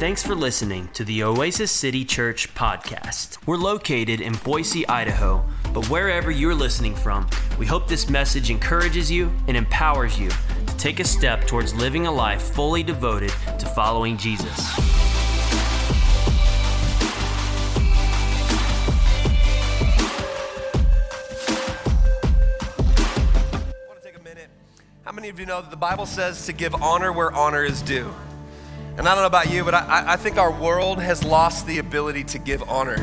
Thanks for listening to the Oasis City Church podcast. We're located in Boise, Idaho, but wherever you're listening from, we hope this message encourages you and empowers you to take a step towards living a life fully devoted to following Jesus. I want to take a minute. How many of you know that the Bible says to give honor where honor is due? And I don't know about you, but I, I think our world has lost the ability to give honor.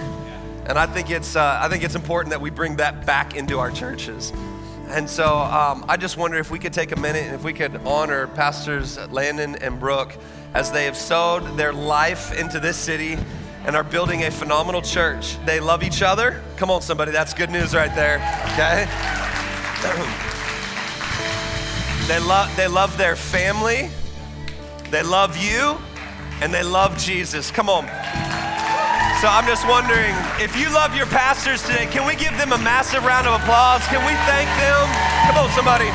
And I think it's, uh, I think it's important that we bring that back into our churches. And so um, I just wonder if we could take a minute and if we could honor Pastors Landon and Brooke as they have sowed their life into this city and are building a phenomenal church. They love each other. Come on, somebody, that's good news right there, okay? they, love, they love their family, they love you, and they love Jesus. Come on. So I'm just wondering if you love your pastors today, can we give them a massive round of applause? Can we thank them? Come on, somebody.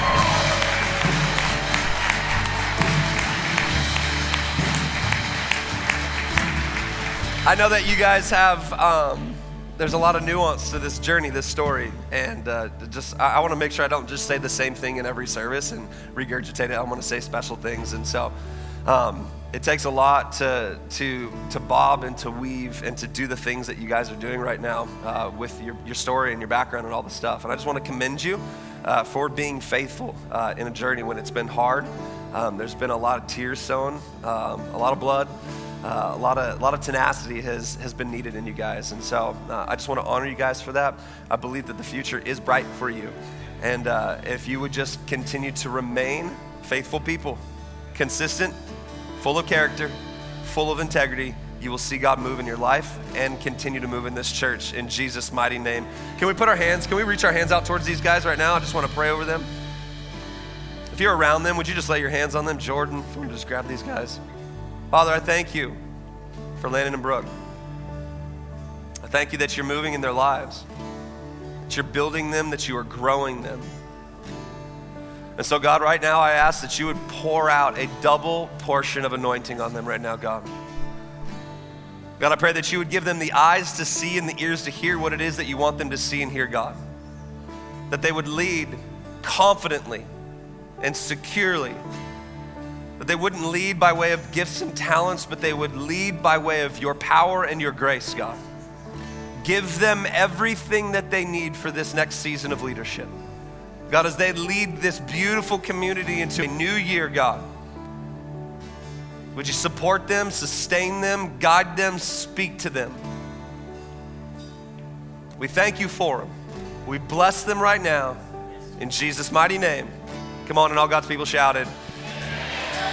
I know that you guys have, um, there's a lot of nuance to this journey, this story. And uh, just, I, I want to make sure I don't just say the same thing in every service and regurgitate it. I want to say special things. And so, um, it takes a lot to, to, to bob and to weave and to do the things that you guys are doing right now uh, with your, your story and your background and all the stuff. And I just want to commend you uh, for being faithful uh, in a journey when it's been hard. Um, there's been a lot of tears sown, um, a lot of blood. Uh, a lot of a lot of tenacity has has been needed in you guys, and so uh, I just want to honor you guys for that. I believe that the future is bright for you, and uh, if you would just continue to remain faithful people, consistent, full of character, full of integrity, you will see God move in your life and continue to move in this church in Jesus' mighty name. Can we put our hands, can we reach our hands out towards these guys right now? I just want to pray over them. If you're around them, would you just lay your hands on them? Jordan, if you want to just grab these guys. Father, I thank you for Landon and Brooke. I thank you that you're moving in their lives, that you're building them, that you are growing them. And so, God, right now, I ask that you would pour out a double portion of anointing on them right now, God. God, I pray that you would give them the eyes to see and the ears to hear what it is that you want them to see and hear, God. That they would lead confidently and securely. That they wouldn't lead by way of gifts and talents, but they would lead by way of your power and your grace, God. Give them everything that they need for this next season of leadership. God, as they lead this beautiful community into a new year, God, would you support them, sustain them, guide them, speak to them? We thank you for them. We bless them right now in Jesus' mighty name. Come on, and all God's people shouted.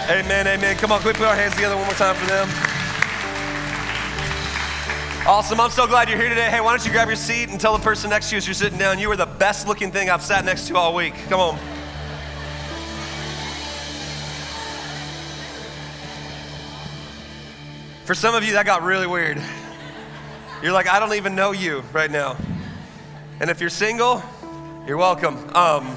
Amen, amen. Come on, quick, put our hands together one more time for them. Awesome. I'm so glad you're here today. Hey, why don't you grab your seat and tell the person next to you as you're sitting down, you are the best looking thing I've sat next to all week. Come on. For some of you, that got really weird. You're like, I don't even know you right now. And if you're single, you're welcome. Um,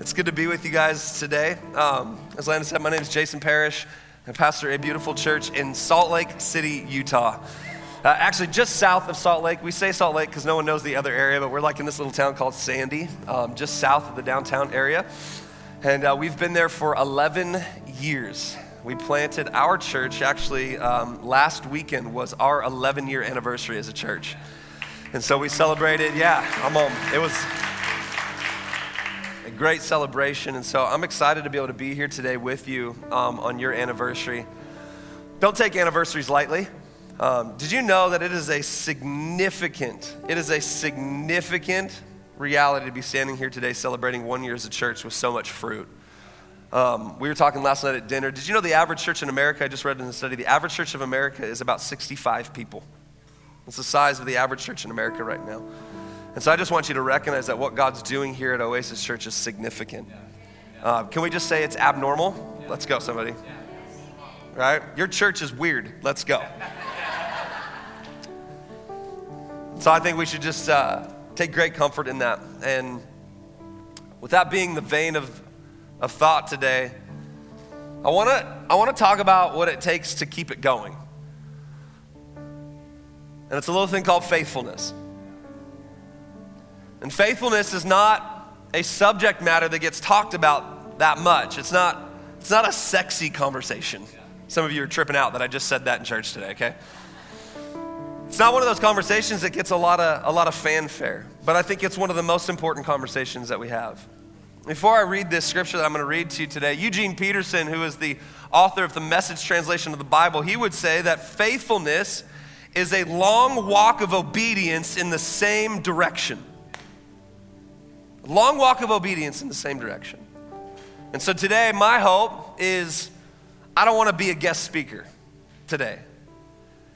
it's good to be with you guys today. Um, as Landon said, my name is Jason Parrish. I pastor a beautiful church in Salt Lake City, Utah. Uh, actually, just south of Salt Lake. We say Salt Lake because no one knows the other area, but we're like in this little town called Sandy, um, just south of the downtown area. And uh, we've been there for 11 years. We planted our church, actually, um, last weekend was our 11 year anniversary as a church. And so we celebrated, yeah, I'm on. It was great celebration. And so I'm excited to be able to be here today with you um, on your anniversary. Don't take anniversaries lightly. Um, did you know that it is a significant, it is a significant reality to be standing here today celebrating one year as a church with so much fruit? Um, we were talking last night at dinner. Did you know the average church in America, I just read in the study, the average church of America is about 65 people. It's the size of the average church in America right now. And so I just want you to recognize that what God's doing here at Oasis Church is significant. Uh, can we just say it's abnormal? Let's go, somebody. Right? Your church is weird. Let's go. So I think we should just uh, take great comfort in that. And with that being the vein of, of thought today, I want to I want to talk about what it takes to keep it going. And it's a little thing called faithfulness. And faithfulness is not a subject matter that gets talked about that much. It's not it's not a sexy conversation. Some of you are tripping out that I just said that in church today, okay? It's not one of those conversations that gets a lot of, a lot of fanfare, but I think it's one of the most important conversations that we have. Before I read this scripture that I'm going to read to you today, Eugene Peterson, who is the author of the message translation of the Bible, he would say that faithfulness is a long walk of obedience in the same direction. Long walk of obedience in the same direction. And so today, my hope is I don't want to be a guest speaker today.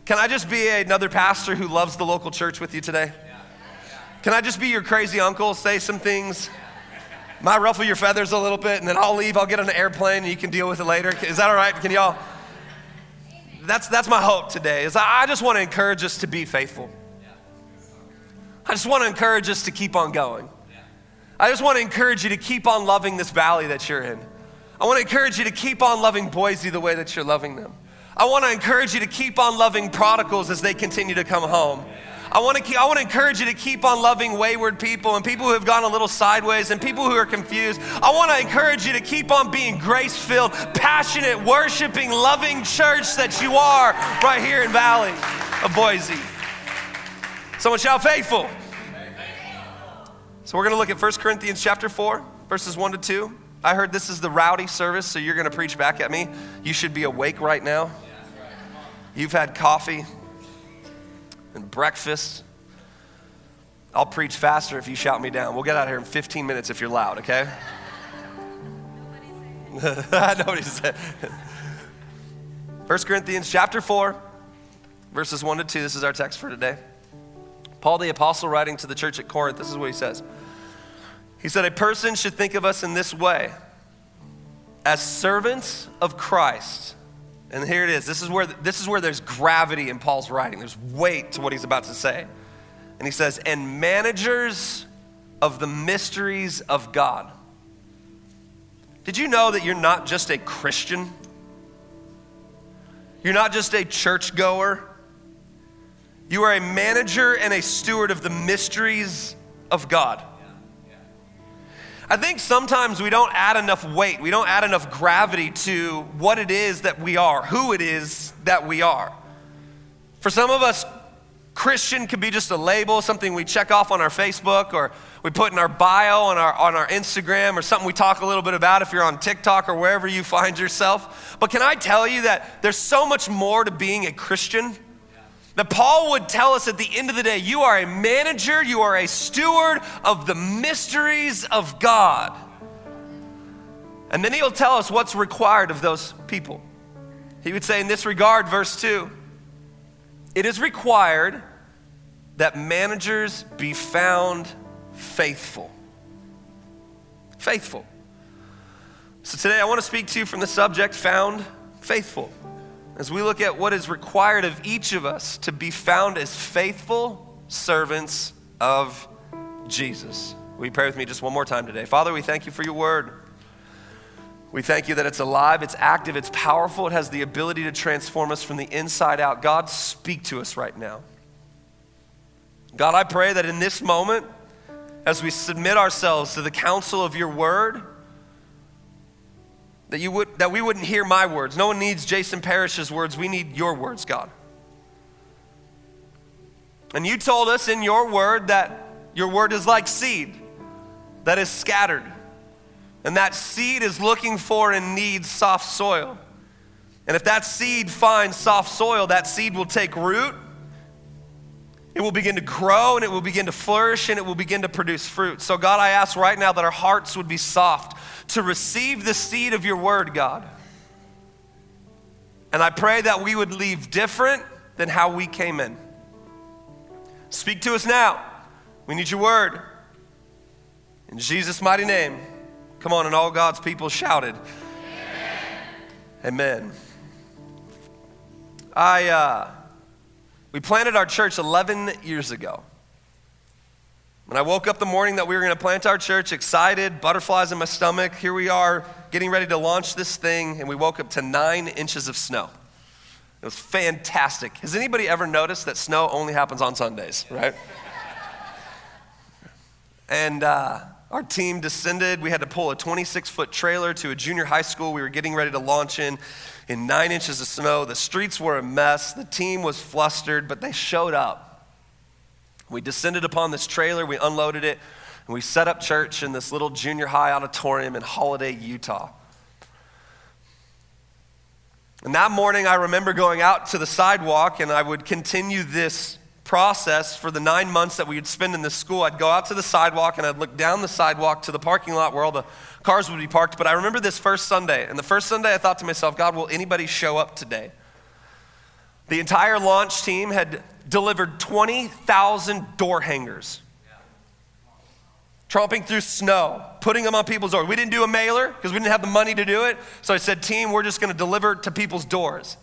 Can I just be another pastor who loves the local church with you today? Can I just be your crazy uncle, say some things? Might ruffle your feathers a little bit, and then I'll leave. I'll get on an airplane, and you can deal with it later. Is that all right? Can y'all? That's, that's my hope today, is I just want to encourage us to be faithful. I just want to encourage us to keep on going. I just want to encourage you to keep on loving this valley that you're in. I want to encourage you to keep on loving Boise the way that you're loving them. I want to encourage you to keep on loving prodigals as they continue to come home. I want, to keep, I want to encourage you to keep on loving wayward people and people who have gone a little sideways and people who are confused. I want to encourage you to keep on being grace filled, passionate, worshiping, loving church that you are right here in Valley of Boise. Someone shout faithful. So we're going to look at 1 Corinthians chapter 4, verses 1 to 2. I heard this is the rowdy service, so you're going to preach back at me. You should be awake right now. You've had coffee and breakfast. I'll preach faster if you shout me down. We'll get out of here in 15 minutes if you're loud, okay? Nobody said. 1 Corinthians chapter 4, verses 1 to 2. This is our text for today. Paul the Apostle writing to the church at Corinth, this is what he says. He said, A person should think of us in this way as servants of Christ and here it is. This is where, this is where there's gravity in Paul's writing, there's weight to what he's about to say. And he says, and managers of the mysteries of God. Did you know that you're not just a Christian? You're not just a churchgoer. You are a manager and a steward of the mysteries of God. I think sometimes we don't add enough weight, we don't add enough gravity to what it is that we are, who it is that we are. For some of us, Christian could be just a label, something we check off on our Facebook or we put in our bio on our, on our Instagram or something we talk a little bit about if you're on TikTok or wherever you find yourself. But can I tell you that there's so much more to being a Christian? That Paul would tell us at the end of the day you are a manager, you are a steward of the mysteries of God. And then he'll tell us what's required of those people. He would say in this regard, verse 2 it is required that managers be found faithful. Faithful. So today I want to speak to you from the subject found faithful as we look at what is required of each of us to be found as faithful servants of Jesus. Will you pray with me just one more time today? Father, we thank you for your word. We thank you that it's alive, it's active, it's powerful, it has the ability to transform us from the inside out. God, speak to us right now. God, I pray that in this moment, as we submit ourselves to the counsel of your word, that, you would, that we wouldn't hear my words. No one needs Jason Parrish's words. We need your words, God. And you told us in your word that your word is like seed that is scattered. And that seed is looking for and needs soft soil. And if that seed finds soft soil, that seed will take root. It will begin to grow and it will begin to flourish and it will begin to produce fruit. So, God, I ask right now that our hearts would be soft to receive the seed of your word, God. And I pray that we would leave different than how we came in. Speak to us now. We need your word. In Jesus' mighty name. Come on, and all God's people shouted. Amen. Amen. I, uh, we planted our church 11 years ago. When I woke up the morning that we were going to plant our church, excited, butterflies in my stomach, here we are getting ready to launch this thing, and we woke up to nine inches of snow. It was fantastic. Has anybody ever noticed that snow only happens on Sundays, right? and uh, our team descended. We had to pull a 26 foot trailer to a junior high school we were getting ready to launch in in nine inches of snow. The streets were a mess. The team was flustered, but they showed up. We descended upon this trailer, we unloaded it, and we set up church in this little junior high auditorium in Holladay, Utah. And that morning, I remember going out to the sidewalk, and I would continue this process for the nine months that we would spend in this school. I'd go out to the sidewalk and I'd look down the sidewalk to the parking lot where all the cars would be parked. But I remember this first Sunday, and the first Sunday I thought to myself, God, will anybody show up today? The entire launch team had delivered 20,000 door hangers tromping through snow, putting them on people's doors. We didn't do a mailer because we didn't have the money to do it. So I said, Team, we're just going to deliver to people's doors.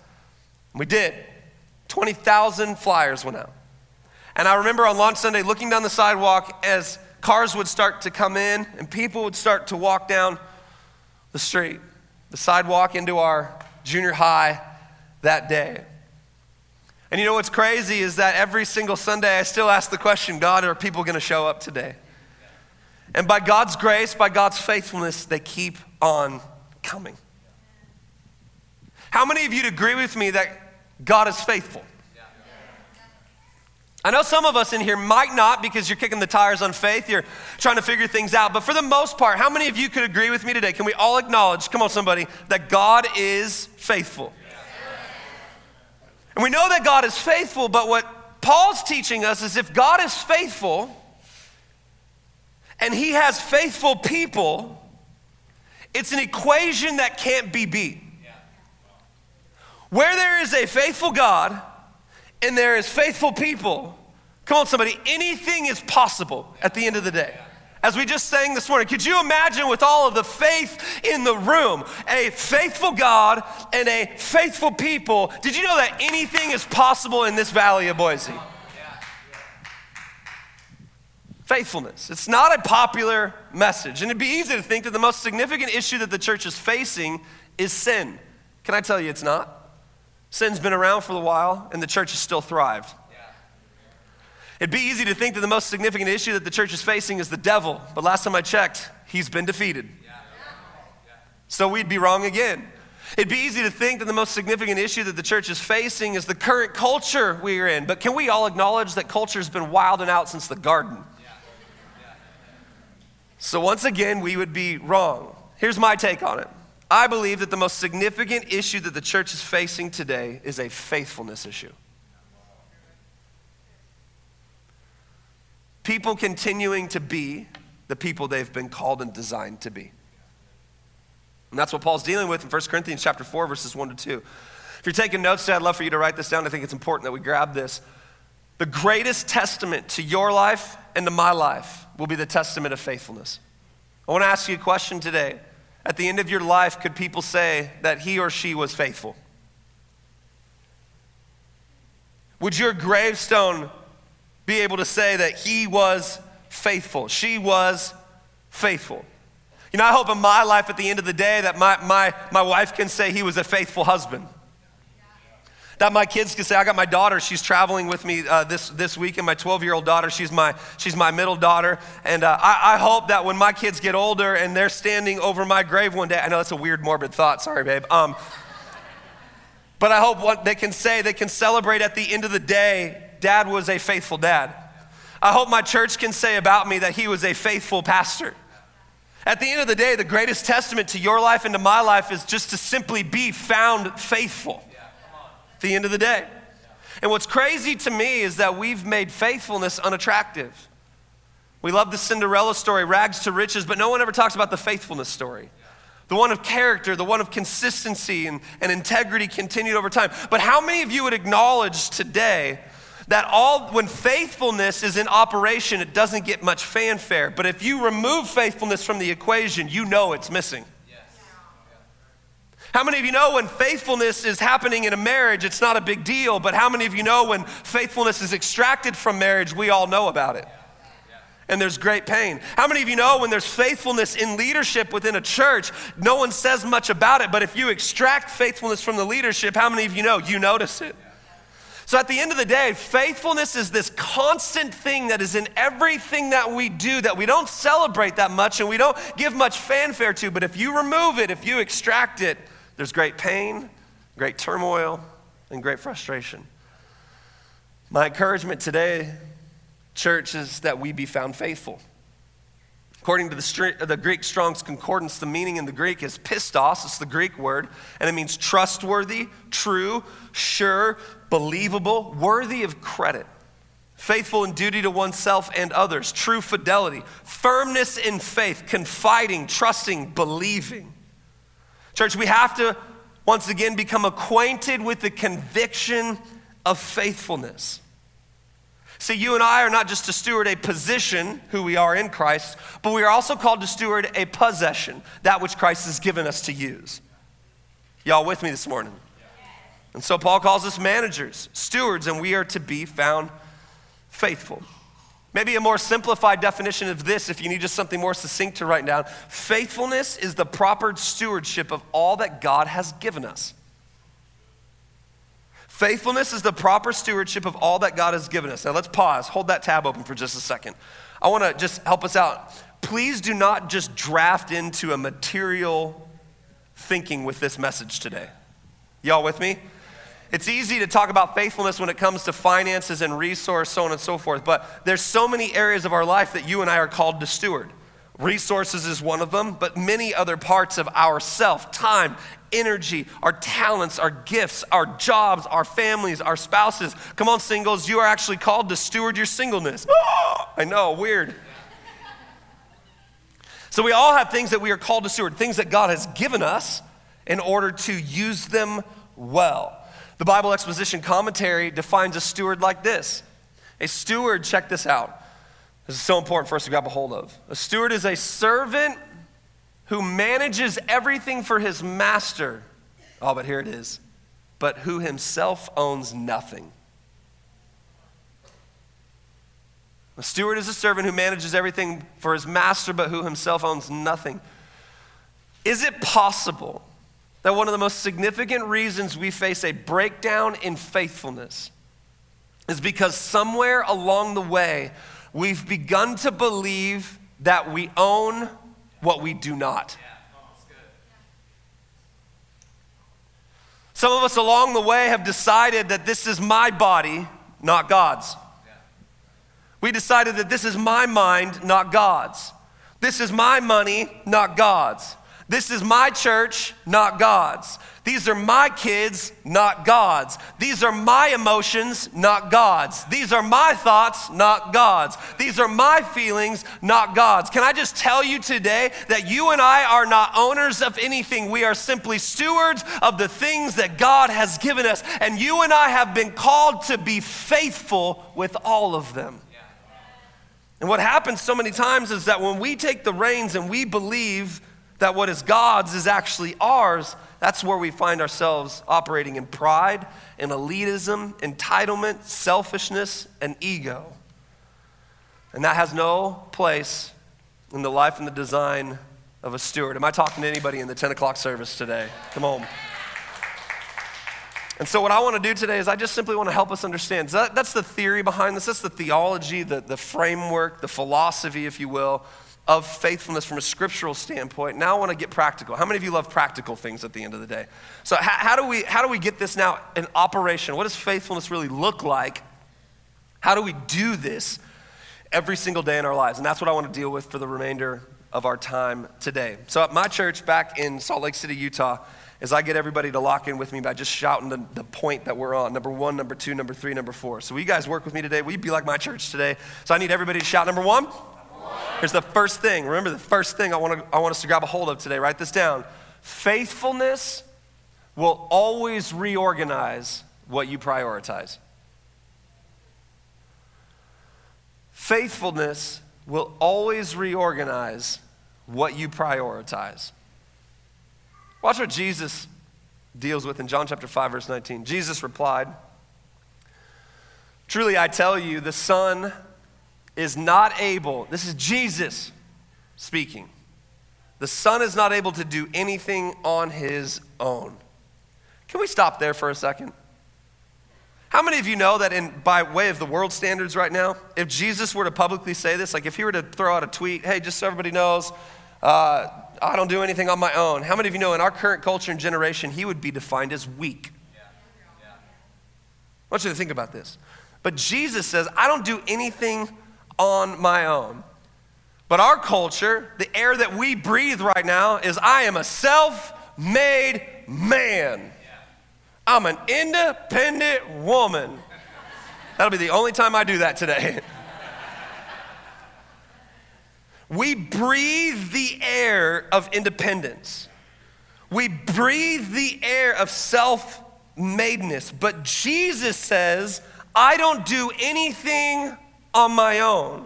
we did. 20,000 flyers went out. And I remember on launch Sunday looking down the sidewalk as cars would start to come in and people would start to walk down the street, the sidewalk into our junior high that day. And you know what's crazy is that every single Sunday I still ask the question God, are people going to show up today? And by God's grace, by God's faithfulness, they keep on coming. How many of you'd agree with me that God is faithful? I know some of us in here might not because you're kicking the tires on faith, you're trying to figure things out, but for the most part, how many of you could agree with me today? Can we all acknowledge, come on, somebody, that God is faithful? And we know that God is faithful, but what Paul's teaching us is if God is faithful, and he has faithful people, it's an equation that can't be beat. Where there is a faithful God and there is faithful people, come on, somebody, anything is possible at the end of the day. As we just sang this morning, could you imagine with all of the faith in the room, a faithful God and a faithful people? Did you know that anything is possible in this valley of Boise? faithfulness. It's not a popular message. And it'd be easy to think that the most significant issue that the church is facing is sin. Can I tell you it's not? Sin's been around for a while, and the church has still thrived. It'd be easy to think that the most significant issue that the church is facing is the devil, but last time I checked, he's been defeated. So we'd be wrong again. It'd be easy to think that the most significant issue that the church is facing is the current culture we are in, but can we all acknowledge that culture has been wilding out since the garden? So, once again, we would be wrong. Here's my take on it I believe that the most significant issue that the church is facing today is a faithfulness issue. People continuing to be the people they've been called and designed to be. And that's what Paul's dealing with in 1 Corinthians chapter 4 verses 1 to 2. If you're taking notes today, I'd love for you to write this down. I think it's important that we grab this. The greatest testament to your life and to my life will be the testament of faithfulness. I want to ask you a question today. At the end of your life, could people say that he or she was faithful? Would your gravestone be able to say that he was faithful? She was faithful. You know, I hope in my life at the end of the day that my, my, my wife can say he was a faithful husband. That my kids can say, I got my daughter, she's traveling with me uh, this, this week, and my 12 year old daughter, she's my, she's my middle daughter. And uh, I, I hope that when my kids get older and they're standing over my grave one day, I know that's a weird, morbid thought, sorry, babe. Um, but I hope what they can say, they can celebrate at the end of the day, dad was a faithful dad. I hope my church can say about me that he was a faithful pastor. At the end of the day, the greatest testament to your life and to my life is just to simply be found faithful the end of the day. And what's crazy to me is that we've made faithfulness unattractive. We love the Cinderella story, rags to riches, but no one ever talks about the faithfulness story. The one of character, the one of consistency and, and integrity continued over time. But how many of you would acknowledge today that all when faithfulness is in operation, it doesn't get much fanfare. But if you remove faithfulness from the equation, you know it's missing. How many of you know when faithfulness is happening in a marriage, it's not a big deal, but how many of you know when faithfulness is extracted from marriage, we all know about it? and there's great pain. How many of you know when there's faithfulness in leadership within a church, no one says much about it, but if you extract faithfulness from the leadership, how many of you know you notice it? So at the end of the day, faithfulness is this constant thing that is in everything that we do that we don't celebrate that much and we don't give much fanfare to, but if you remove it, if you extract it, there's great pain, great turmoil, and great frustration. My encouragement today church is that we be found faithful. According to the, the, Greek Strong's Concordance, the meaning in the Greek is pistos, it's the Greek word, and it means trustworthy, true, sure, believable, worthy of credit, faithful in duty to oneself and others, true fidelity, firmness in faith, confiding, trusting, believing. Church, we have to once again become acquainted with the conviction of faithfulness. See, you and I are not just to steward a position, who we are in Christ, but we are also called to steward a possession, that which Christ has given us to use. Y'all with me this morning? And so Paul calls us managers, stewards, and we are to be found faithful. Maybe a more simplified definition of this, if you need just something more succinct to write down faithfulness is the proper stewardship of all that God has given us. Faithfulness is the proper stewardship of all that God has given us. Now let's pause, hold that tab open for just a second. I want to just help us out. Please do not just draft into a material thinking with this message today. Y'all with me? It's easy to talk about faithfulness when it comes to finances and resource, so on and so forth, but there's so many areas of our life that you and I are called to steward. Resources is one of them, but many other parts of ourself, time, energy, our talents, our gifts, our jobs, our families, our spouses. Come on, singles, you are actually called to steward your singleness. I know, weird. So we all have things that we are called to steward, things that God has given us in order to use them well. The Bible Exposition Commentary defines a steward like this a steward, check this out. This is so important for us to grab a hold of. A steward is a servant who manages everything for his master. Oh, but here it is. But who himself owns nothing. A steward is a servant who manages everything for his master, but who himself owns nothing. Is it possible that one of the most significant reasons we face a breakdown in faithfulness is because somewhere along the way we've begun to believe that we own what we do not. Oh, Some of us along the way have decided that this is my body, not God's. We decided that this is my mind, not God's. This is my money, not God's. This is my church, not God's. These are my kids, not God's. These are my emotions, not God's. These are my thoughts, not God's. These are my feelings, not God's. Can I just tell you today that you and I are not owners of anything? We are simply stewards of the things that God has given us. And you and I have been called to be faithful with all of them. And what happens so many times is that when we take the reins and we believe that what is God's is actually ours, that's where we find ourselves operating in pride, in elitism, entitlement, selfishness, and ego. And that has no place in the life and the design of a steward. Am I talking to anybody in the 10 o'clock service today? Come on. And so, what I want to do today is I just simply want to help us understand. That, that's the theory behind this, that's the theology, the, the framework, the philosophy, if you will, of faithfulness from a scriptural standpoint. Now I want to get practical. How many of you love practical things at the end of the day? So how, how, do we how do we get this now in operation? What does faithfulness really look like? How do we do this every single day in our lives? And that's what I want to deal with for the remainder of our time today. So at my church back in Salt Lake City, Utah, as I get everybody to lock in with me by just shouting the, the point that we're on number one, number two, number three, number four. So, will you guys work with me today? Will you be like my church today? So, I need everybody to shout number one. Here's the first thing. Remember the first thing I want, to, I want us to grab a hold of today. Write this down. Faithfulness will always reorganize what you prioritize. Faithfulness will always reorganize what you prioritize. Watch what Jesus deals with in John chapter 5 verse 19. Jesus replied, "Truly I tell you, the Son is not able, this is Jesus speaking. The Son is not able to do anything on his own. Can we stop there for a second? How many of you know that in by way of the world standards right now, if Jesus were to publicly say this, like if he were to throw out a tweet, hey, just so everybody knows, uh, I don't do anything on my own. How many of you know in our current culture and generation, he would be defined as weak? Yeah. Yeah. I want you to think about this. But Jesus says, I don't do anything on my own. But our culture, the air that we breathe right now, is I am a self made man. I'm an independent woman. That'll be the only time I do that today. we breathe the air of independence. We breathe the air of self madeness. But Jesus says, I don't do anything on my own,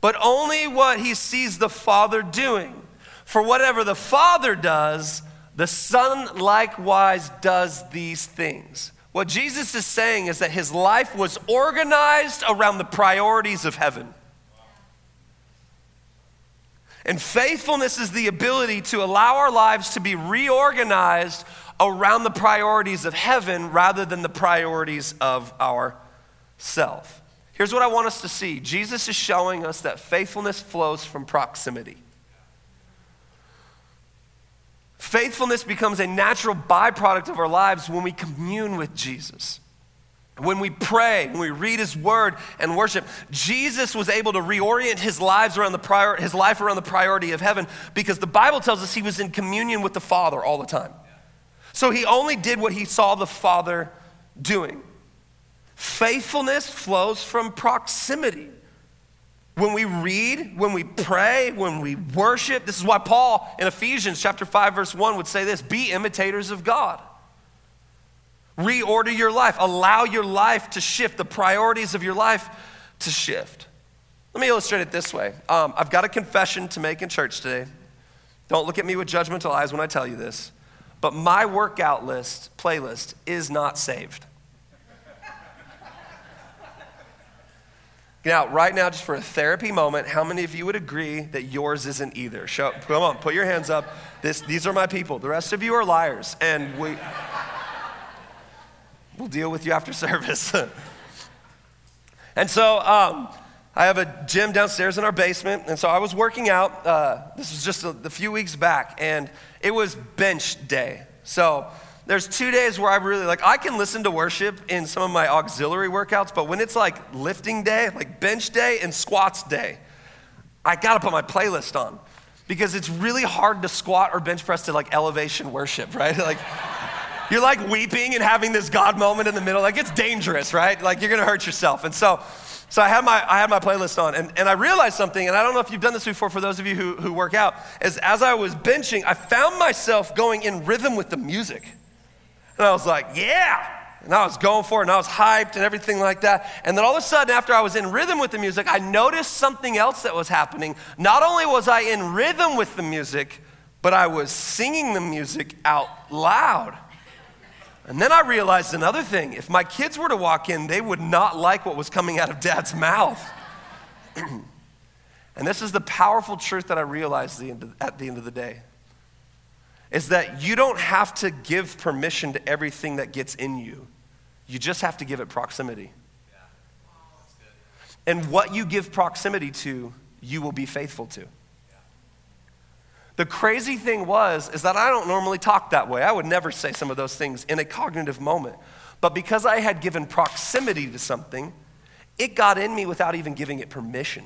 but only what he sees the Father doing. For whatever the Father does, the Son likewise does these things. What Jesus is saying is that his life was organized around the priorities of heaven. And faithfulness is the ability to allow our lives to be reorganized around the priorities of heaven rather than the priorities of ourself. Here's what I want us to see Jesus is showing us that faithfulness flows from proximity. Faithfulness becomes a natural byproduct of our lives when we commune with Jesus. When we pray, when we read his word and worship, Jesus was able to reorient his lives around the prior, his life around the priority of heaven because the Bible tells us he was in communion with the Father all the time. So he only did what he saw the Father doing. Faithfulness flows from proximity. When we read, when we pray, when we worship, this is why Paul in Ephesians chapter 5 verse 1 would say this, be imitators of God. Reorder your life, allow your life to shift, the priorities of your life to shift. Let me illustrate it this way. Um, I've got a confession to make in church today. Don't look at me with judgmental eyes when I tell you this, but my workout list, playlist, is not saved. Now, right now, just for a therapy moment, how many of you would agree that yours isn't either? Show, come on, put your hands up. This, these are my people. The rest of you are liars, and we, we'll deal with you after service. and so, um, I have a gym downstairs in our basement, and so I was working out. Uh, this was just a, a few weeks back, and it was bench day. So there's two days where I really like, I can listen to worship in some of my auxiliary workouts, but when it's like lifting day, like bench day and squats day, I gotta put my playlist on because it's really hard to squat or bench press to like elevation worship, right? Like, you're like weeping and having this God moment in the middle. Like, it's dangerous, right? Like, you're gonna hurt yourself. And so, so I had my, I had my playlist on, and, and I realized something, and I don't know if you've done this before for those of you who, who work out, is as I was benching, I found myself going in rhythm with the music. And I was like, yeah. And I was going for it and I was hyped and everything like that. And then all of a sudden, after I was in rhythm with the music, I noticed something else that was happening. Not only was I in rhythm with the music, but I was singing the music out loud. And then I realized another thing. If my kids were to walk in, they would not like what was coming out of dad's mouth. and this is the powerful truth that I realized at the end of the day is that you don't have to give permission to everything that gets in you. You just have to give it proximity. And what you give proximity to, you will be faithful to. The crazy thing was is that I don't normally talk that way. I would never say some of those things in a cognitive moment. But because I had given proximity to something, it got in me without even giving it permission.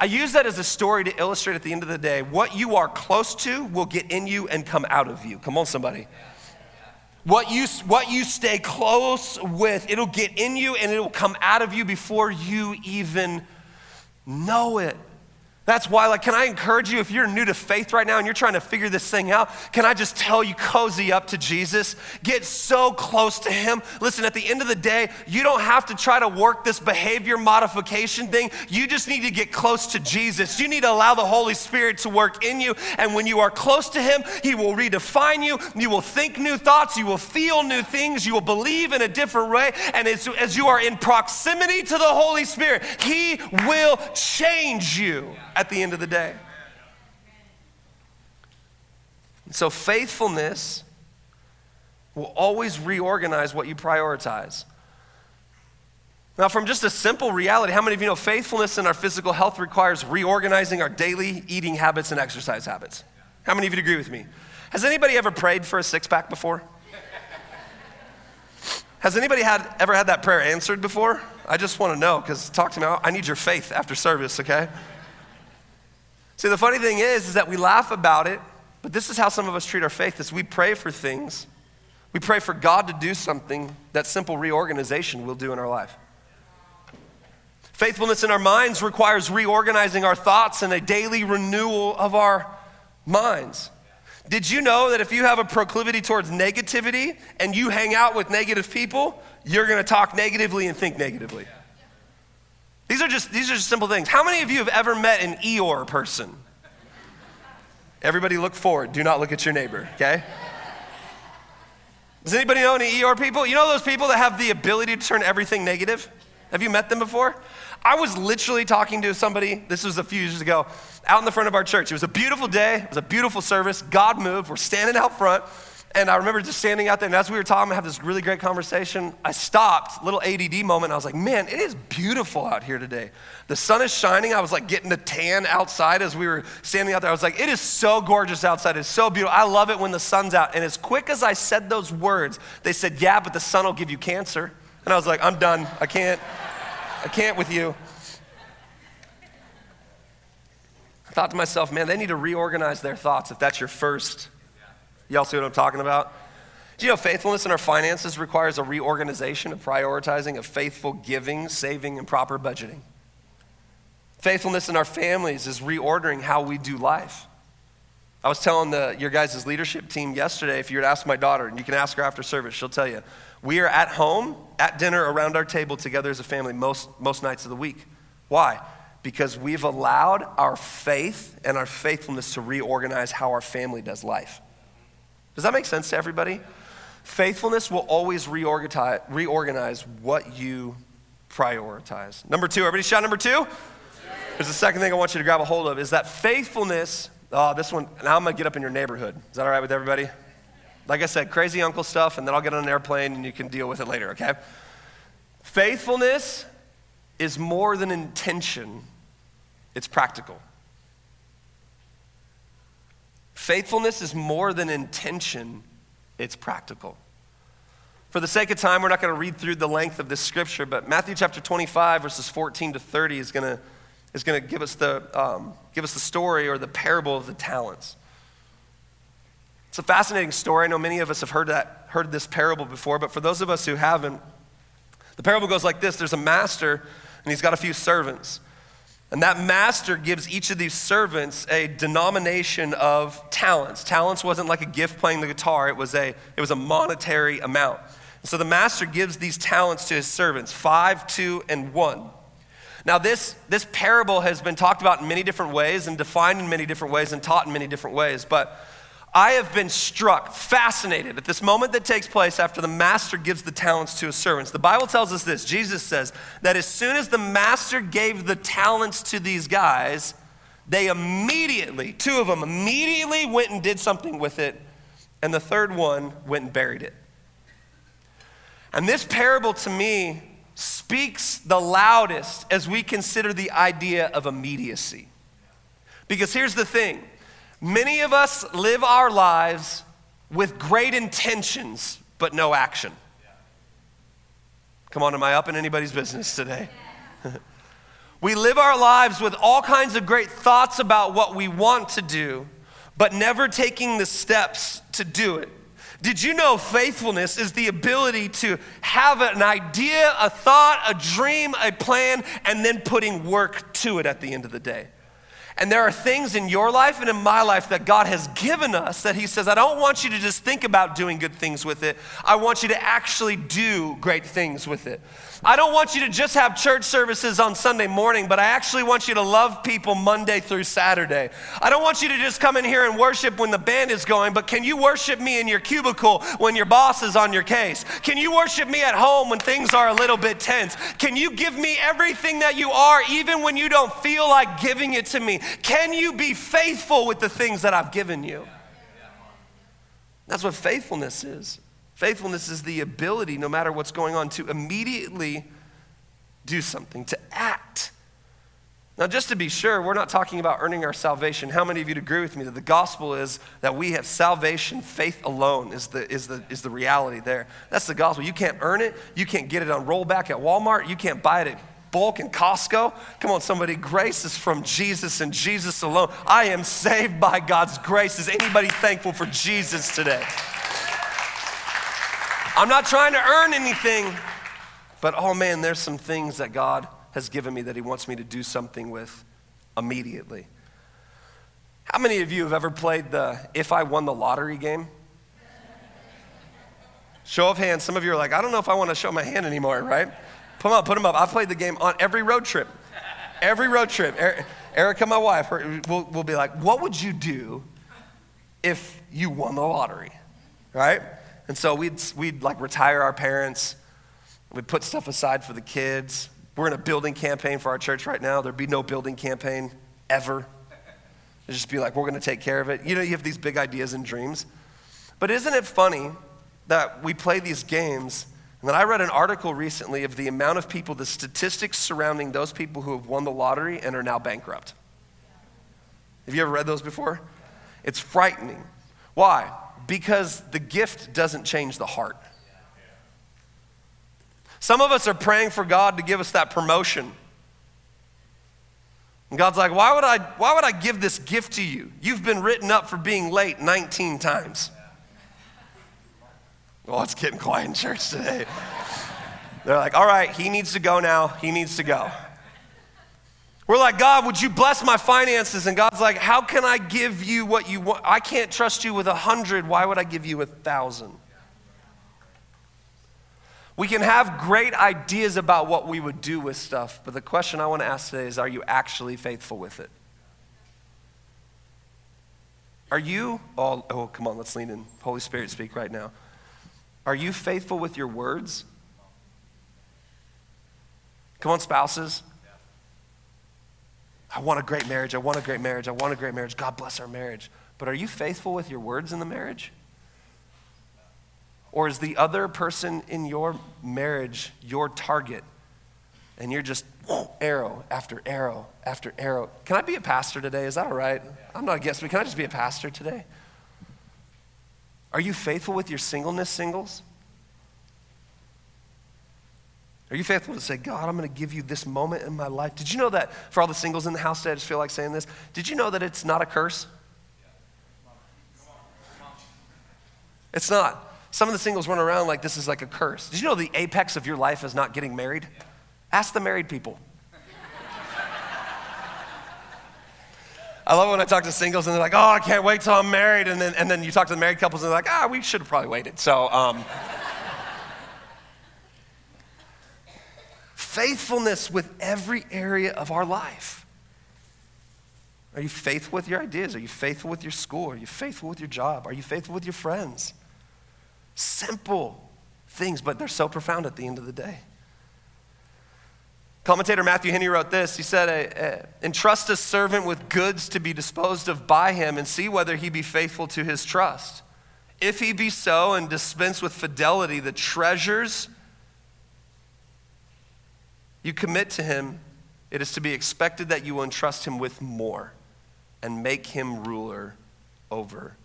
I use that as a story to illustrate at the end of the day what you are close to will get in you and come out of you. Come on, somebody. What you, what you stay close with, it'll get in you and it'll come out of you before you even know it. That's why, like, can I encourage you if you're new to faith right now and you're trying to figure this thing out? Can I just tell you, cozy up to Jesus? Get so close to Him. Listen, at the end of the day, you don't have to try to work this behavior modification thing. You just need to get close to Jesus. You need to allow the Holy Spirit to work in you. And when you are close to Him, He will redefine you. You will think new thoughts. You will feel new things. You will believe in a different way. And as, as you are in proximity to the Holy Spirit, He will change you at the end of the day. So, faithfulness will always reorganize what you prioritize. Now, from just a simple reality, how many of you know faithfulness in our physical health requires reorganizing our daily eating habits and exercise habits? How many of you agree with me? Has anybody ever prayed for a six pack before? Has anybody had, ever had that prayer answered before? I just want to know because talk to me. I need your faith after service, okay? See, the funny thing is, is that we laugh about it, but this is how some of us treat our faith is we pray for things. We pray for God to do something that simple reorganization will do in our life. Faithfulness in our minds requires reorganizing our thoughts and a daily renewal of our minds. Did you know that if you have a proclivity towards negativity and you hang out with negative people, you're going to talk negatively and think negatively? These are just these are just simple things. How many of you have ever met an Eeyore person? Everybody look forward. Do not look at your neighbor, okay? Does anybody know any Eeyore people? You know those people that have the ability to turn everything negative? Have you met them before? I was literally talking to somebody, this was a few years ago, out in the front of our church. It was a beautiful day, it was a beautiful service. God moved. We're standing out front. And I remember just standing out there, and as we were talking, I had this really great conversation. I stopped, little ADD moment. I was like, man, it is beautiful out here today. The sun is shining. I was like getting the tan outside as we were standing out there. I was like, it is so gorgeous outside. It's so beautiful. I love it when the sun's out. And as quick as I said those words, they said, yeah, but the sun will give you cancer. And I was like, I'm done. I can't. I can't with you. I thought to myself, man, they need to reorganize their thoughts if that's your first Y'all see what I'm talking about? Do you know faithfulness in our finances requires a reorganization, a prioritizing of faithful giving, saving, and proper budgeting? Faithfulness in our families is reordering how we do life. I was telling the, your guys' leadership team yesterday, if you were to ask my daughter, and you can ask her after service, she'll tell you, we are at home, at dinner, around our table together as a family most, most nights of the week. Why? Because we've allowed our faith and our faithfulness to reorganize how our family does life. Does that make sense to everybody? Faithfulness will always reorganize, reorganize what you prioritize. Number two, everybody shout number two? There's the second thing I want you to grab a hold of is that faithfulness. Oh, this one, now I'm gonna get up in your neighborhood. Is that all right with everybody? Like I said, crazy uncle stuff, and then I'll get on an airplane and you can deal with it later, okay? Faithfulness is more than intention, it's practical. Faithfulness is more than intention, it's practical. For the sake of time, we're not going to read through the length of this scripture, but Matthew chapter 25, verses 14 to 30 is going to, is going to give, us the, um, give us the story or the parable of the talents. It's a fascinating story. I know many of us have heard, that, heard this parable before, but for those of us who haven't, the parable goes like this There's a master, and he's got a few servants. And that master gives each of these servants a denomination of talents. Talents wasn't like a gift playing the guitar, it was a, it was a monetary amount. so the master gives these talents to his servants five, two, and one. Now, this, this parable has been talked about in many different ways and defined in many different ways and taught in many different ways. But I have been struck, fascinated at this moment that takes place after the master gives the talents to his servants. The Bible tells us this Jesus says that as soon as the master gave the talents to these guys, they immediately, two of them immediately went and did something with it, and the third one went and buried it. And this parable to me speaks the loudest as we consider the idea of immediacy. Because here's the thing Many of us live our lives with great intentions, but no action. Come on, am I up in anybody's business today? we live our lives with all kinds of great thoughts about what we want to do, but never taking the steps to do it. Did you know faithfulness is the ability to have an idea, a thought, a dream, a plan, and then putting work to it at the end of the day? And there are things in your life and in my life that God has given us that He says, I don't want you to just think about doing good things with it. I want you to actually do great things with it. I don't want you to just have church services on Sunday morning, but I actually want you to love people Monday through Saturday. I don't want you to just come in here and worship when the band is going, but can you worship me in your cubicle when your boss is on your case? Can you worship me at home when things are a little bit tense? Can you give me everything that you are, even when you don't feel like giving it to me? Can you be faithful with the things that I've given you? That's what faithfulness is. Faithfulness is the ability, no matter what's going on, to immediately do something, to act. Now, just to be sure, we're not talking about earning our salvation. How many of you agree with me that the gospel is that we have salvation, faith alone is the, is the, is the reality there? That's the gospel. You can't earn it. You can't get it on rollback at Walmart. You can't buy it at bulk in Costco. Come on, somebody. Grace is from Jesus and Jesus alone. I am saved by God's grace. Is anybody thankful for Jesus today? I'm not trying to earn anything, but oh man, there's some things that God has given me that He wants me to do something with immediately. How many of you have ever played the If I Won the Lottery game? Show of hands. Some of you are like, I don't know if I want to show my hand anymore, right? Put them up, put them up. I've played the game on every road trip. Every road trip. Er, Erica, my wife, will, will be like, What would you do if you won the lottery? Right? And so we'd, we'd like retire our parents. We'd put stuff aside for the kids. We're in a building campaign for our church right now. There'd be no building campaign ever. It'd just be like, we're going to take care of it. You know, you have these big ideas and dreams. But isn't it funny that we play these games? And then I read an article recently of the amount of people, the statistics surrounding those people who have won the lottery and are now bankrupt. Have you ever read those before? It's frightening. Why? Because the gift doesn't change the heart. Some of us are praying for God to give us that promotion. And God's like, why would, I, why would I give this gift to you? You've been written up for being late 19 times. Well, it's getting quiet in church today. They're like, all right, he needs to go now. He needs to go. We're like, God, would you bless my finances? And God's like, how can I give you what you want? I can't trust you with a hundred. Why would I give you a thousand? We can have great ideas about what we would do with stuff, but the question I want to ask today is are you actually faithful with it? Are you, oh, oh come on, let's lean in. Holy Spirit, speak right now. Are you faithful with your words? Come on, spouses. I want a great marriage. I want a great marriage. I want a great marriage. God bless our marriage. But are you faithful with your words in the marriage? Or is the other person in your marriage your target? And you're just arrow after arrow after arrow. Can I be a pastor today? Is that all right? I'm not a guest, but can I just be a pastor today? Are you faithful with your singleness, singles? Are you faithful to say, God, I'm going to give you this moment in my life? Did you know that for all the singles in the house today, I just feel like saying this? Did you know that it's not a curse? It's not. Some of the singles run around like this is like a curse. Did you know the apex of your life is not getting married? Ask the married people. I love when I talk to singles and they're like, oh, I can't wait till I'm married. And then, and then you talk to the married couples and they're like, ah, we should have probably waited. So, um, faithfulness with every area of our life. Are you faithful with your ideas? Are you faithful with your school? Are you faithful with your job? Are you faithful with your friends? Simple things, but they're so profound at the end of the day. Commentator Matthew Henry wrote this. He said, eh, eh, Entrust a servant with goods to be disposed of by him and see whether he be faithful to his trust. If he be so and dispense with fidelity the treasures you commit to him, it is to be expected that you will entrust him with more and make him ruler over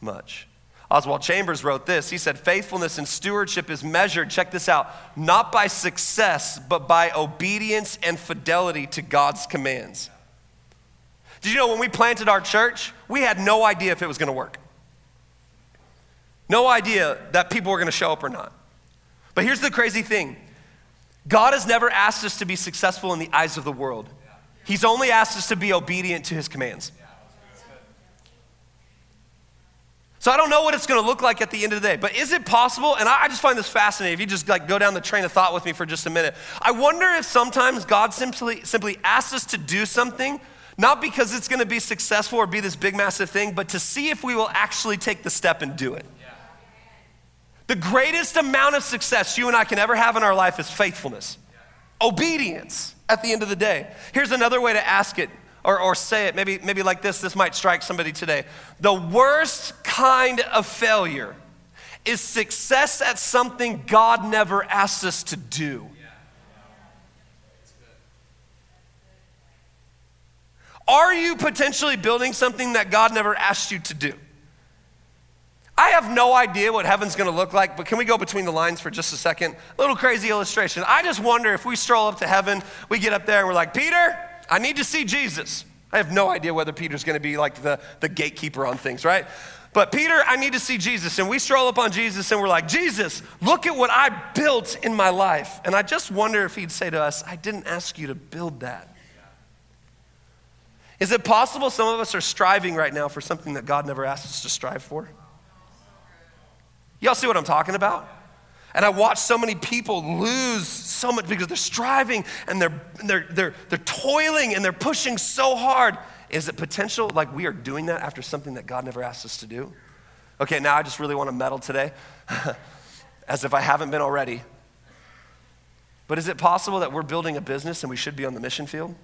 much. Oswald Chambers wrote this. He said, Faithfulness and stewardship is measured, check this out, not by success, but by obedience and fidelity to God's commands. Did you know when we planted our church, we had no idea if it was going to work? No idea that people were going to show up or not. But here's the crazy thing God has never asked us to be successful in the eyes of the world. He's only asked us to be obedient to his commands. So I don't know what it's going to look like at the end of the day, but is it possible? And I just find this fascinating. If you just like go down the train of thought with me for just a minute, I wonder if sometimes God simply simply asks us to do something, not because it's going to be successful or be this big massive thing, but to see if we will actually take the step and do it. The greatest amount of success you and I can ever have in our life is faithfulness, obedience at the end of the day. Here's another way to ask it or, or say it, maybe, maybe like this, this might strike somebody today. The worst kind of failure is success at something God never asked us to do. Are you potentially building something that God never asked you to do? I have no idea what heaven's gonna look like, but can we go between the lines for just a second? Little crazy illustration. I just wonder if we stroll up to heaven, we get up there and we're like, Peter, I need to see Jesus. I have no idea whether Peter's to be like the, the gatekeeper on things, right? But Peter, I need to see Jesus. And we stroll up on Jesus and we're like, Jesus, look at what I built in my life. And I just wonder if he'd say to us, I didn't ask you to build that. Is it possible some of us are striving right now for something that God never asked us to strive for? Y'all see what I'm talking about? And I watch so many people lose so much because they're striving and they're, they're, they're, they're toiling and they're pushing so hard. Is it potential like we are doing that after something that God never asked us to do? Okay, now I just really want to meddle today, as if I haven't been already. But is it possible that we're building a business and we should be on the mission field?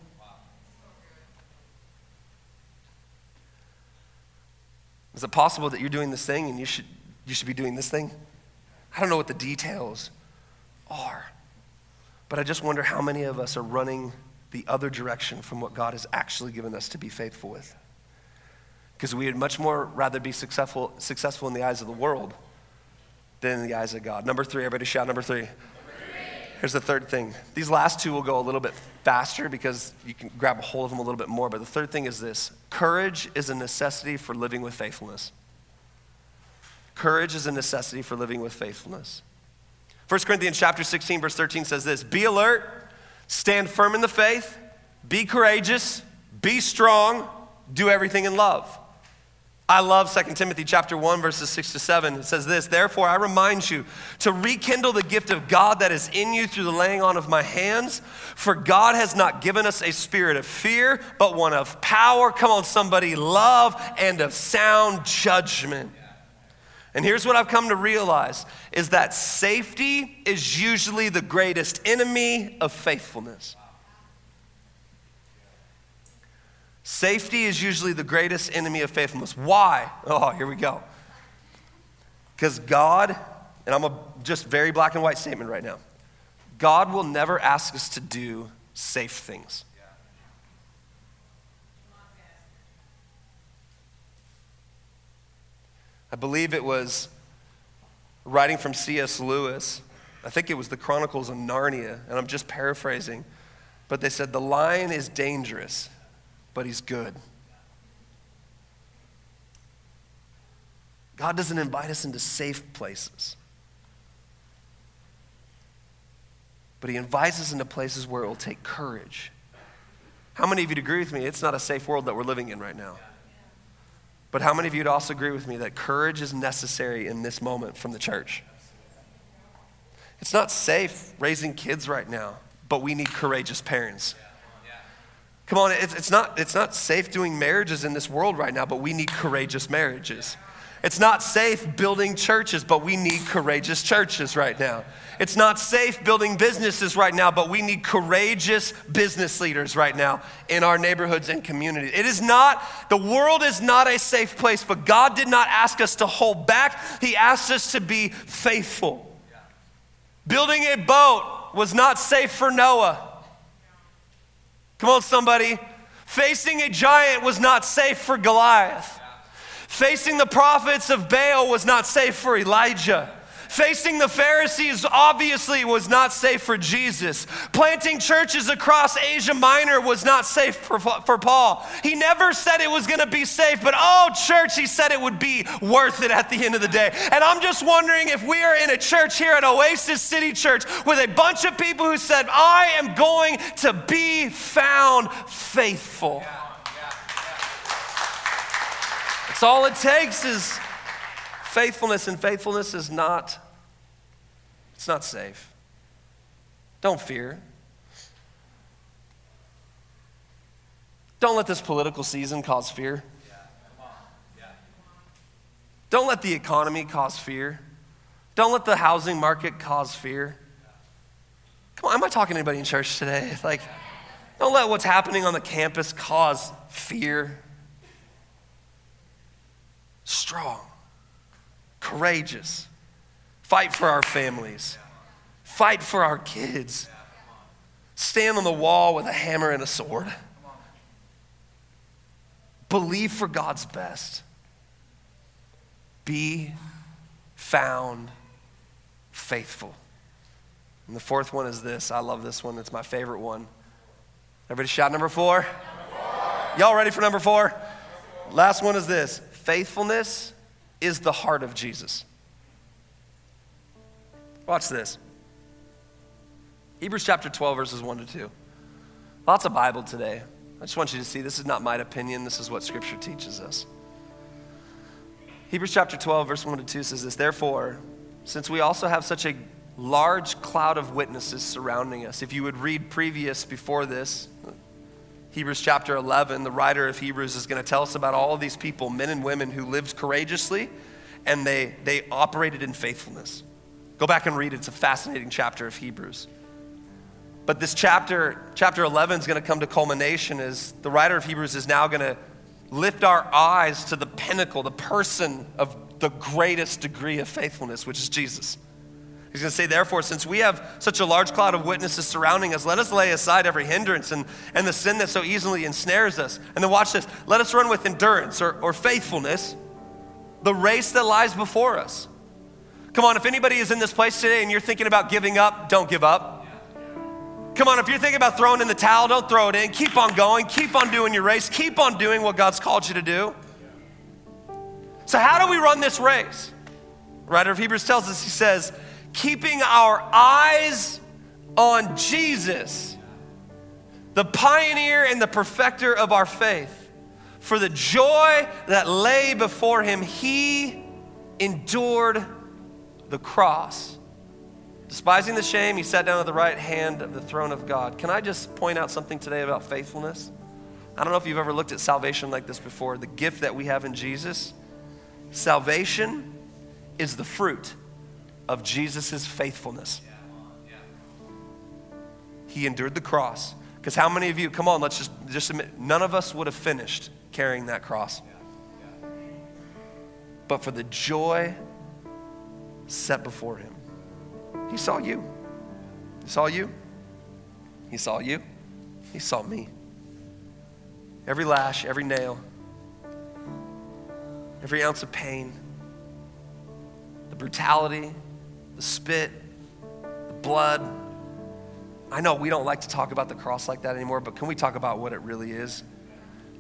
Is it possible that you're doing this thing and you should, you should be doing this thing? I don't know what the details are, but I just wonder how many of us are running the other direction from what God has actually given us to be faithful with. Because we would much more rather be successful, successful in the eyes of the world than in the eyes of God. Number three, everybody shout number three. Here's the third thing. These last two will go a little bit faster because you can grab a hold of them a little bit more. But the third thing is this courage is a necessity for living with faithfulness. Courage is a necessity for living with faithfulness. 1 Corinthians chapter 16 verse 13 says this, "Be alert, stand firm in the faith, be courageous, be strong, do everything in love." I love 2 Timothy chapter 1 verses 6 to 7. It says this, "Therefore I remind you to rekindle the gift of God that is in you through the laying on of my hands, for God has not given us a spirit of fear, but one of power, come on somebody, love and of sound judgment." And here's what I've come to realize is that safety is usually the greatest enemy of faithfulness. Safety is usually the greatest enemy of faithfulness. Why? Oh, here we go. Because God, and I'm a just very black and white statement right now. God will never ask us to do safe things. I believe it was writing from C.S. Lewis. I think it was the Chronicles of Narnia, and I'm just paraphrasing. But they said, The lion is dangerous, but he's good. God doesn't invite us into safe places, but He invites us into places where it will take courage. How many of you agree with me? It's not a safe world that we're living in right now. But how many of you would also agree with me that courage is necessary in this moment from the church? It's not safe raising kids right now, but we need courageous parents. Come on, it's, it's, not, it's not safe doing marriages in this world right now, but we need courageous marriages. It's not safe building churches, but we need courageous churches right now. It's not safe building businesses right now, but we need courageous business leaders right now in our neighborhoods and communities. It is not, the world is not a safe place, but God did not ask us to hold back. He asked us to be faithful. Building a boat was not safe for Noah. Come on, somebody. Facing a giant was not safe for Goliath. Facing the prophets of Baal was not safe for Elijah. Facing the Pharisees obviously was not safe for Jesus. Planting churches across Asia Minor was not safe for, for Paul. He never said it was going to be safe, but oh, church, he said it would be worth it at the end of the day. And I'm just wondering if we are in a church here at Oasis City Church with a bunch of people who said, I am going to be found faithful. All it takes is faithfulness, and faithfulness is not, it's not safe. Don't fear. Don't let this political season cause fear. Don't let the economy cause fear. Don't let the housing market cause fear. Come on, am I talking to anybody in church today? Like, don't let what's happening on the campus cause fear. Strong, courageous, fight for our families, fight for our kids, stand on the wall with a hammer and a sword. Believe for God's best. Be found faithful. And the fourth one is this. I love this one. It's my favorite one. Everybody shout number four. Number four. Y'all ready for number four? Last one is this faithfulness is the heart of Jesus. Watch this. Hebrews chapter 12, verses 1 to 2. Lots of Bible today. I just want you to see this is not my opinion, this is what Scripture teaches us. Hebrews chapter 12, verse 1 to 2 says this Therefore, since we also have such a large cloud of witnesses surrounding us. If you would read previous before this, Hebrews chapter 11, the writer of Hebrews is going to tell us about all of these people, men and women who lived courageously and they, they operated in faithfulness. Go back and read it. It's a fascinating chapter of Hebrews. But this chapter, chapter 11, is going to come to culmination as the writer of Hebrews is now going to lift our eyes to the pinnacle, the person of the greatest degree of faithfulness, which is Jesus. He's going to say, therefore, since we have such a large cloud of witnesses surrounding us, let us lay aside every hindrance and, and the sin that so easily ensnares us. And then watch this let us run with endurance or, or faithfulness the race that lies before us. Come on, if anybody is in this place today and you're thinking about giving up, don't give up. Come on, if you're thinking about throwing in the towel, don't throw it in. Keep on going, keep on doing your race, keep on doing what God's called you to do. So, how do we run this race? The writer of Hebrews tells us, he says, keeping our eyes on Jesus, the pioneer and the perfecter of our faith. For the joy that lay before him, he endured the cross. Despising the shame, he sat down at the right hand of the throne of God. Can I just point out something today about faithfulness? I don't know if you've ever looked at salvation like this before. The gift that we have in Jesus, salvation is the fruit of Jesus' faithfulness. He endured the cross. Because how many of you, come on, let's just, just admit, none of us would have finished carrying that cross. But for the joy set before him, he saw you. He saw you. He saw you. He saw me. Every lash, every nail, every ounce of pain, the brutality, the spit, the blood. I know we don't like to talk about the cross like that anymore, but can we talk about what it really is?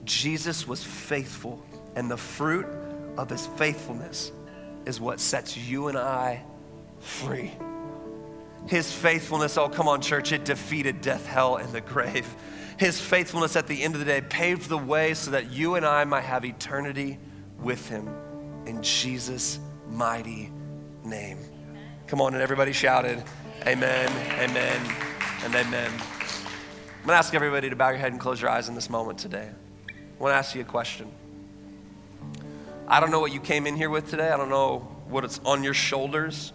Jesus was faithful, and the fruit of his faithfulness is what sets you and I free. His faithfulness, oh, come on, church, it defeated death, hell, and the grave. His faithfulness at the end of the day paved the way so that you and I might have eternity with him in Jesus' mighty name. Come on, and everybody shouted, Amen, Amen, and Amen. I'm gonna ask everybody to bow your head and close your eyes in this moment today. I wanna ask you a question. I don't know what you came in here with today, I don't know what it's on your shoulders.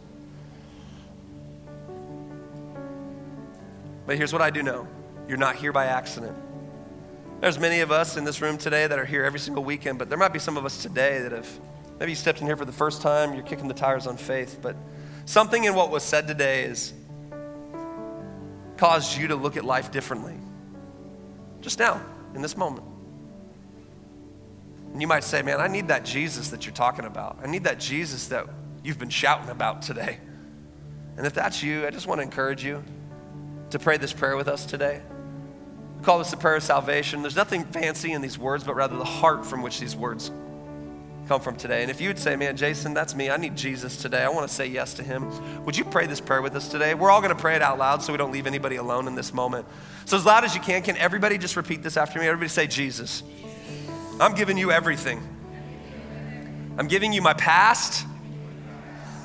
But here's what I do know you're not here by accident. There's many of us in this room today that are here every single weekend, but there might be some of us today that have maybe you stepped in here for the first time, you're kicking the tires on faith, but Something in what was said today has caused you to look at life differently. Just now, in this moment. And you might say, man, I need that Jesus that you're talking about. I need that Jesus that you've been shouting about today. And if that's you, I just want to encourage you to pray this prayer with us today. We call this the prayer of salvation. There's nothing fancy in these words, but rather the heart from which these words come from today. And if you would say, man, Jason, that's me. I need Jesus today. I want to say yes to him. Would you pray this prayer with us today? We're all going to pray it out loud so we don't leave anybody alone in this moment. So, as loud as you can, can everybody just repeat this after me? Everybody say, Jesus. I'm giving you everything. I'm giving you my past.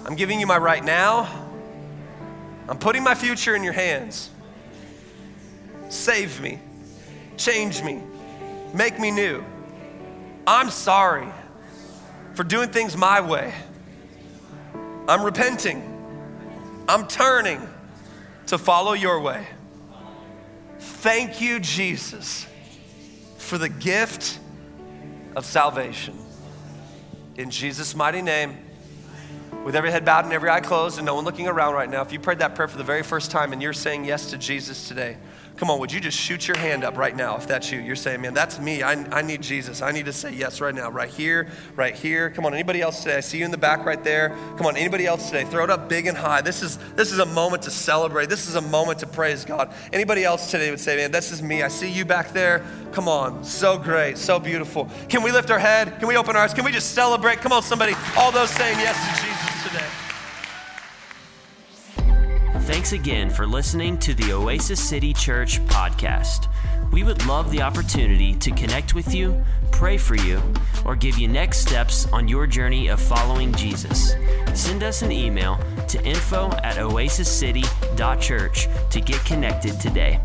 I'm giving you my right now. I'm putting my future in your hands. Save me. Change me. Make me new. I'm sorry for doing things my way. I'm repenting. I'm turning to follow your way. Thank you, Jesus, for the gift of salvation. In Jesus' mighty name, with every head bowed and every eye closed and no one looking around right now, if you prayed that prayer for the very first time and you're saying yes to Jesus today, Come on, would you just shoot your hand up right now if that's you? You're saying, man, that's me. I, I need Jesus. I need to say yes right now, right here, right here. Come on, anybody else today? I see you in the back right there. Come on, anybody else today? Throw it up big and high. This is this is a moment to celebrate. This is a moment to praise God. Anybody else today would say, man, this is me. I see you back there. Come on, so great, so beautiful. Can we lift our head? Can we open our eyes? Can we just celebrate? Come on, somebody. All those saying yes to Jesus today. Thanks again for listening to the Oasis City Church podcast. We would love the opportunity to connect with you, pray for you, or give you next steps on your journey of following Jesus. Send us an email to info at oasiscity.church to get connected today.